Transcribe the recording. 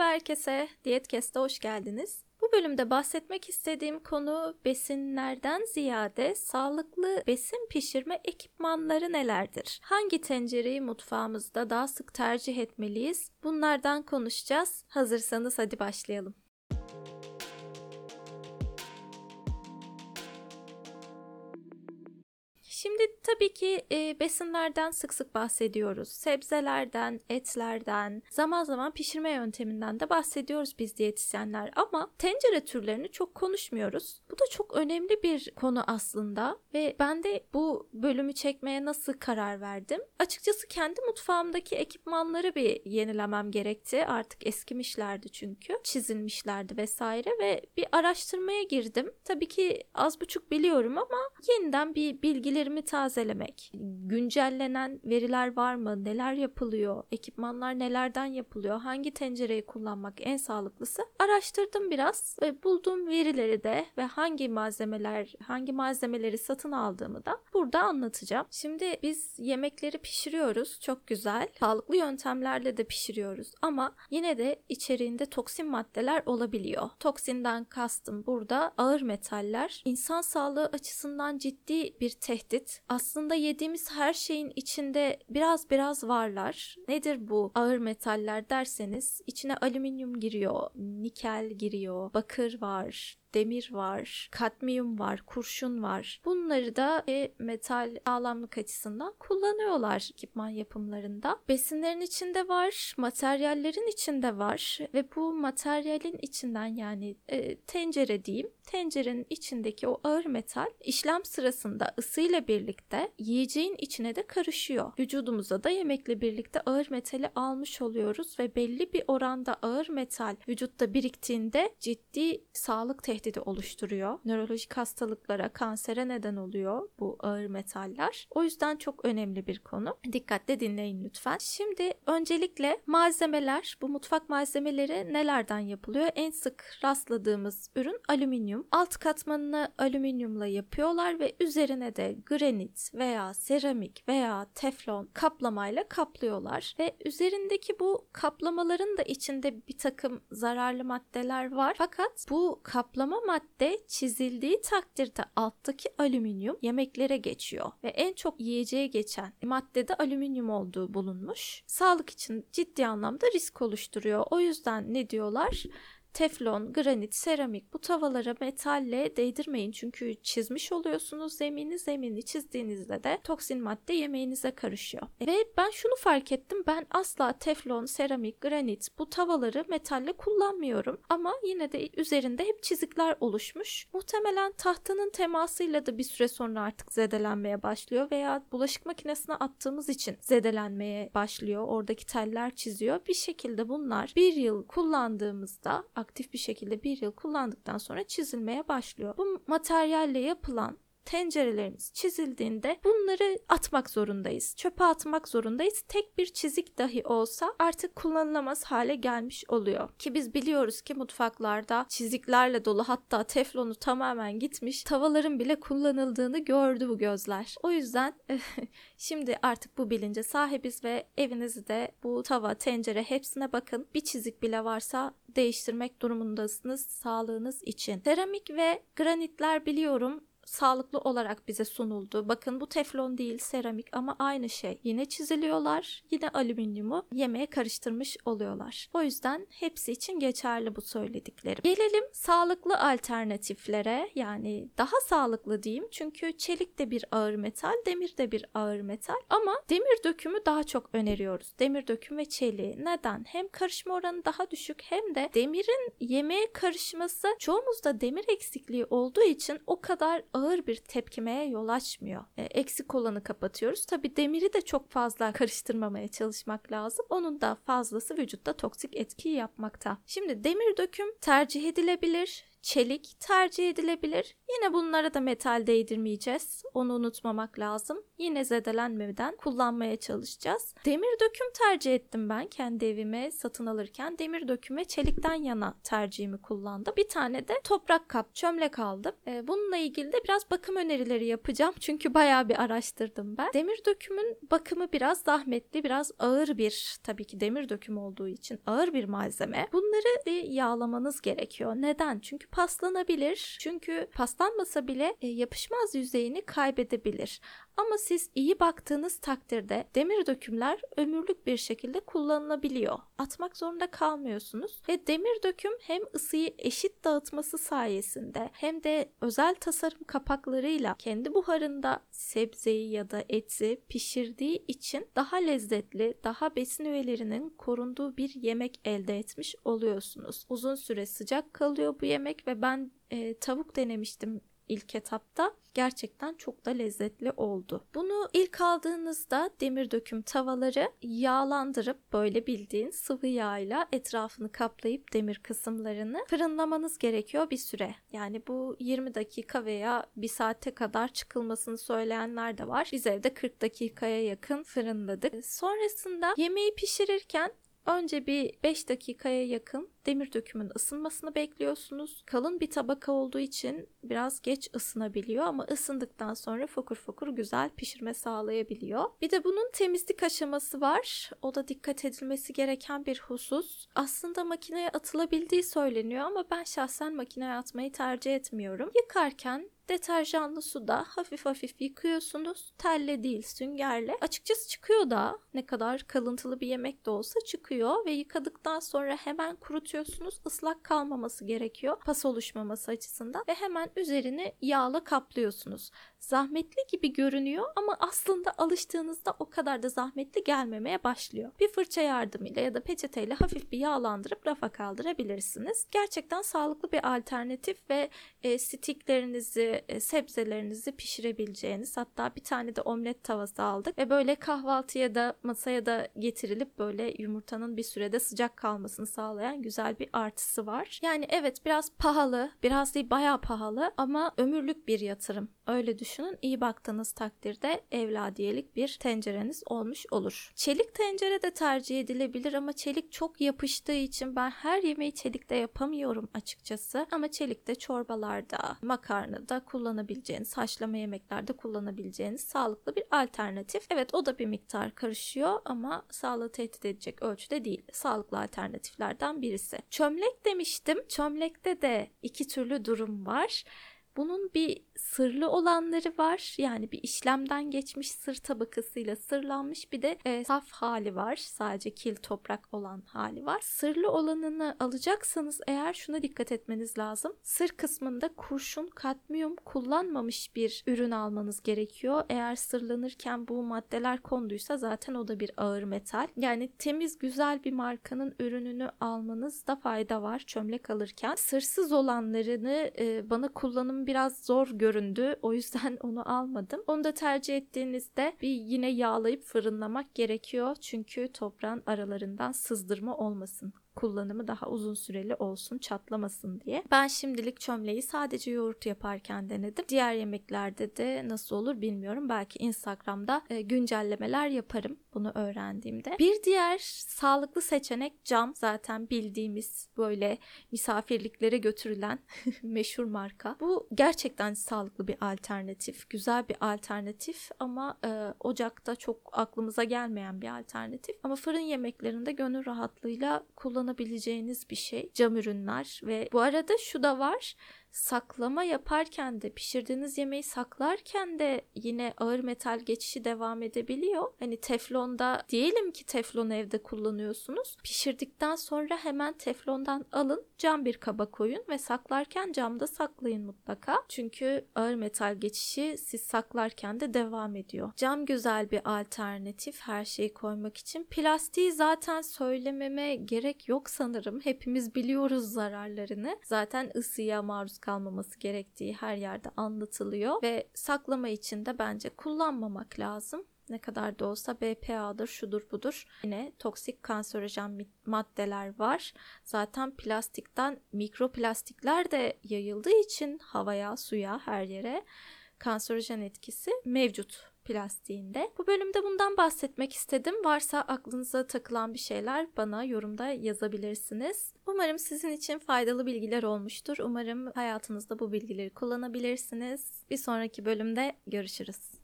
Merhaba herkese, Diyet hoş geldiniz. Bu bölümde bahsetmek istediğim konu besinlerden ziyade sağlıklı besin pişirme ekipmanları nelerdir? Hangi tencereyi mutfağımızda daha sık tercih etmeliyiz? Bunlardan konuşacağız. Hazırsanız hadi başlayalım. Şimdi tabii ki e, besinlerden sık sık bahsediyoruz. Sebzelerden, etlerden, zaman zaman pişirme yönteminden de bahsediyoruz biz diyetisyenler ama tencere türlerini çok konuşmuyoruz. Bu da çok önemli bir konu aslında ve ben de bu bölümü çekmeye nasıl karar verdim? Açıkçası kendi mutfağımdaki ekipmanları bir yenilemem gerekti. Artık eskimişlerdi çünkü. Çizilmişlerdi vesaire ve bir araştırmaya girdim. Tabii ki az buçuk biliyorum ama yeniden bir bilgileri bilgilerimi tazelemek, güncellenen veriler var mı, neler yapılıyor, ekipmanlar nelerden yapılıyor, hangi tencereyi kullanmak en sağlıklısı? Araştırdım biraz ve bulduğum verileri de ve hangi malzemeler, hangi malzemeleri satın aldığımı da burada anlatacağım. Şimdi biz yemekleri pişiriyoruz, çok güzel. Sağlıklı yöntemlerle de pişiriyoruz. Ama yine de içeriğinde toksin maddeler olabiliyor. Toksinden kastım burada ağır metaller. İnsan sağlığı açısından ciddi bir tehdit tehdit. Aslında yediğimiz her şeyin içinde biraz biraz varlar. Nedir bu ağır metaller derseniz içine alüminyum giriyor, nikel giriyor, bakır var, demir var, kadmiyum var, kurşun var. Bunları da e, metal sağlamlık açısından kullanıyorlar ekipman yapımlarında. Besinlerin içinde var, materyallerin içinde var ve bu materyalin içinden yani e, tencere diyeyim, tencerenin içindeki o ağır metal işlem sırasında ısıyla birlikte yiyeceğin içine de karışıyor. Vücudumuza da yemekle birlikte ağır metali almış oluyoruz ve belli bir oranda ağır metal vücutta biriktiğinde ciddi sağlık tehdidi tehdidi oluşturuyor. Nörolojik hastalıklara, kansere neden oluyor bu ağır metaller. O yüzden çok önemli bir konu. Dikkatle dinleyin lütfen. Şimdi öncelikle malzemeler, bu mutfak malzemeleri nelerden yapılıyor? En sık rastladığımız ürün alüminyum. Alt katmanını alüminyumla yapıyorlar ve üzerine de granit veya seramik veya teflon kaplamayla kaplıyorlar ve üzerindeki bu kaplamaların da içinde bir takım zararlı maddeler var. Fakat bu kaplama kaplama madde çizildiği takdirde alttaki alüminyum yemeklere geçiyor ve en çok yiyeceğe geçen maddede alüminyum olduğu bulunmuş. Sağlık için ciddi anlamda risk oluşturuyor. O yüzden ne diyorlar? Teflon, granit, seramik bu tavalara metalle değdirmeyin çünkü çizmiş oluyorsunuz zemini. Zemini çizdiğinizde de toksin madde yemeğinize karışıyor. Ve ben şunu fark ettim. Ben asla teflon, seramik, granit bu tavaları metalle kullanmıyorum. Ama yine de üzerinde hep çizikler oluşmuş. Muhtemelen tahtanın temasıyla da bir süre sonra artık zedelenmeye başlıyor veya bulaşık makinesine attığımız için zedelenmeye başlıyor. Oradaki teller çiziyor. Bir şekilde bunlar bir yıl kullandığımızda aktif bir şekilde bir yıl kullandıktan sonra çizilmeye başlıyor. Bu materyalle yapılan tencerelerimiz çizildiğinde bunları atmak zorundayız. Çöpe atmak zorundayız. Tek bir çizik dahi olsa artık kullanılamaz hale gelmiş oluyor. Ki biz biliyoruz ki mutfaklarda çiziklerle dolu hatta teflonu tamamen gitmiş tavaların bile kullanıldığını gördü bu gözler. O yüzden şimdi artık bu bilince sahibiz ve evinizde bu tava, tencere hepsine bakın. Bir çizik bile varsa değiştirmek durumundasınız sağlığınız için. Seramik ve granitler biliyorum sağlıklı olarak bize sunuldu. Bakın bu teflon değil seramik ama aynı şey. Yine çiziliyorlar. Yine alüminyumu yemeğe karıştırmış oluyorlar. O yüzden hepsi için geçerli bu söylediklerim. Gelelim sağlıklı alternatiflere yani daha sağlıklı diyeyim. Çünkü çelik de bir ağır metal, demir de bir ağır metal ama demir dökümü daha çok öneriyoruz. Demir döküm ve çeliği. Neden? Hem karışma oranı daha düşük hem de demirin yemeğe karışması çoğumuzda demir eksikliği olduğu için o kadar ağır bir tepkimeye yol açmıyor. E, eksik olanı kapatıyoruz. Tabi demiri de çok fazla karıştırmamaya çalışmak lazım. Onun da fazlası vücutta toksik etki yapmakta. Şimdi demir döküm tercih edilebilir çelik tercih edilebilir. Yine bunlara da metal değdirmeyeceğiz. Onu unutmamak lazım. Yine zedelenmeden kullanmaya çalışacağız. Demir döküm tercih ettim ben kendi evime satın alırken. Demir döküme çelikten yana tercihimi kullandım. Bir tane de toprak kap, çömlek aldım. Ee, bununla ilgili de biraz bakım önerileri yapacağım. Çünkü bayağı bir araştırdım ben. Demir dökümün bakımı biraz zahmetli, biraz ağır bir tabii ki demir döküm olduğu için ağır bir malzeme. Bunları yağlamanız gerekiyor. Neden? Çünkü paslanabilir. Çünkü paslanmasa bile e, yapışmaz yüzeyini kaybedebilir. Ama siz iyi baktığınız takdirde demir dökümler ömürlük bir şekilde kullanılabiliyor. Atmak zorunda kalmıyorsunuz ve demir döküm hem ısıyı eşit dağıtması sayesinde hem de özel tasarım kapaklarıyla kendi buharında sebzeyi ya da eti pişirdiği için daha lezzetli, daha besin öğelerinin korunduğu bir yemek elde etmiş oluyorsunuz. Uzun süre sıcak kalıyor bu yemek ve ben e, tavuk denemiştim ilk etapta gerçekten çok da lezzetli oldu. Bunu ilk aldığınızda demir döküm tavaları yağlandırıp böyle bildiğin sıvı yağıyla etrafını kaplayıp demir kısımlarını fırınlamanız gerekiyor bir süre. Yani bu 20 dakika veya 1 saate kadar çıkılmasını söyleyenler de var. Biz evde 40 dakikaya yakın fırınladık. Sonrasında yemeği pişirirken Önce bir 5 dakikaya yakın demir dökümün ısınmasını bekliyorsunuz. Kalın bir tabaka olduğu için biraz geç ısınabiliyor ama ısındıktan sonra fokur fokur güzel pişirme sağlayabiliyor. Bir de bunun temizlik aşaması var. O da dikkat edilmesi gereken bir husus. Aslında makineye atılabildiği söyleniyor ama ben şahsen makineye atmayı tercih etmiyorum. Yıkarken deterjanlı suda hafif hafif yıkıyorsunuz. Telle değil süngerle. Açıkçası çıkıyor da ne kadar kalıntılı bir yemek de olsa çıkıyor ve yıkadıktan sonra hemen kurutuyorsunuz. Islak kalmaması gerekiyor pas oluşmaması açısından ve hemen üzerini yağla kaplıyorsunuz. Zahmetli gibi görünüyor ama aslında alıştığınızda o kadar da zahmetli gelmemeye başlıyor. Bir fırça yardımıyla ya da peçeteyle hafif bir yağlandırıp rafa kaldırabilirsiniz. Gerçekten sağlıklı bir alternatif ve e, stiklerinizi, e, sebzelerinizi pişirebileceğiniz hatta bir tane de omlet tavası aldık ve böyle kahvaltıya da masaya da getirilip böyle yumurtanın bir sürede sıcak kalmasını sağlayan güzel bir artısı var. Yani evet biraz pahalı, biraz değil bayağı pahalı ama ömürlük bir yatırım. Öyle düşünün. İyi baktığınız takdirde evladiyelik bir tencereniz olmuş olur. Çelik tencere de tercih edilebilir ama çelik çok yapıştığı için ben her yemeği çelikte yapamıyorum açıkçası. Ama çelikte çorbalarda, makarnada kullanabileceğiniz, haşlama yemeklerde kullanabileceğiniz sağlıklı bir alternatif. Evet o da bir miktar karışıyor ama sağlığı tehdit edecek ölçüde değil. Sağlıklı alternatiflerden birisi. Çömlek demiştim. Çömlekte de iki türlü durum var. Bunun bir sırlı olanları var. Yani bir işlemden geçmiş sır tabakasıyla sırlanmış bir de e, saf hali var. Sadece kil toprak olan hali var. Sırlı olanını alacaksanız eğer şuna dikkat etmeniz lazım. Sır kısmında kurşun, kadmiyum kullanmamış bir ürün almanız gerekiyor. Eğer sırlanırken bu maddeler konduysa zaten o da bir ağır metal. Yani temiz güzel bir markanın ürününü almanızda fayda var çömlek alırken. Sırsız olanlarını e, bana kullanım biraz zor göründü. O yüzden onu almadım. Onu da tercih ettiğinizde bir yine yağlayıp fırınlamak gerekiyor. Çünkü toprağın aralarından sızdırma olmasın kullanımı daha uzun süreli olsun, çatlamasın diye. Ben şimdilik çömleği sadece yoğurt yaparken denedim. Diğer yemeklerde de nasıl olur bilmiyorum. Belki Instagram'da e, güncellemeler yaparım bunu öğrendiğimde. Bir diğer sağlıklı seçenek cam. Zaten bildiğimiz böyle misafirliklere götürülen meşhur marka. Bu gerçekten sağlıklı bir alternatif, güzel bir alternatif ama e, ocakta çok aklımıza gelmeyen bir alternatif. Ama fırın yemeklerinde gönül rahatlığıyla kullanabileceğiniz bir şey. Cam ürünler ve bu arada şu da var saklama yaparken de pişirdiğiniz yemeği saklarken de yine ağır metal geçişi devam edebiliyor. Hani teflonda diyelim ki teflon evde kullanıyorsunuz. Pişirdikten sonra hemen teflondan alın cam bir kaba koyun ve saklarken camda saklayın mutlaka. Çünkü ağır metal geçişi siz saklarken de devam ediyor. Cam güzel bir alternatif her şeyi koymak için. Plastiği zaten söylememe gerek yok sanırım. Hepimiz biliyoruz zararlarını. Zaten ısıya maruz kalmaması gerektiği her yerde anlatılıyor ve saklama için de bence kullanmamak lazım. Ne kadar da olsa BPA'dır, şudur budur. Yine toksik kanserojen maddeler var. Zaten plastikten mikroplastikler de yayıldığı için havaya, suya, her yere kanserojen etkisi mevcut plastiğinde. Bu bölümde bundan bahsetmek istedim. Varsa aklınıza takılan bir şeyler bana yorumda yazabilirsiniz. Umarım sizin için faydalı bilgiler olmuştur. Umarım hayatınızda bu bilgileri kullanabilirsiniz. Bir sonraki bölümde görüşürüz.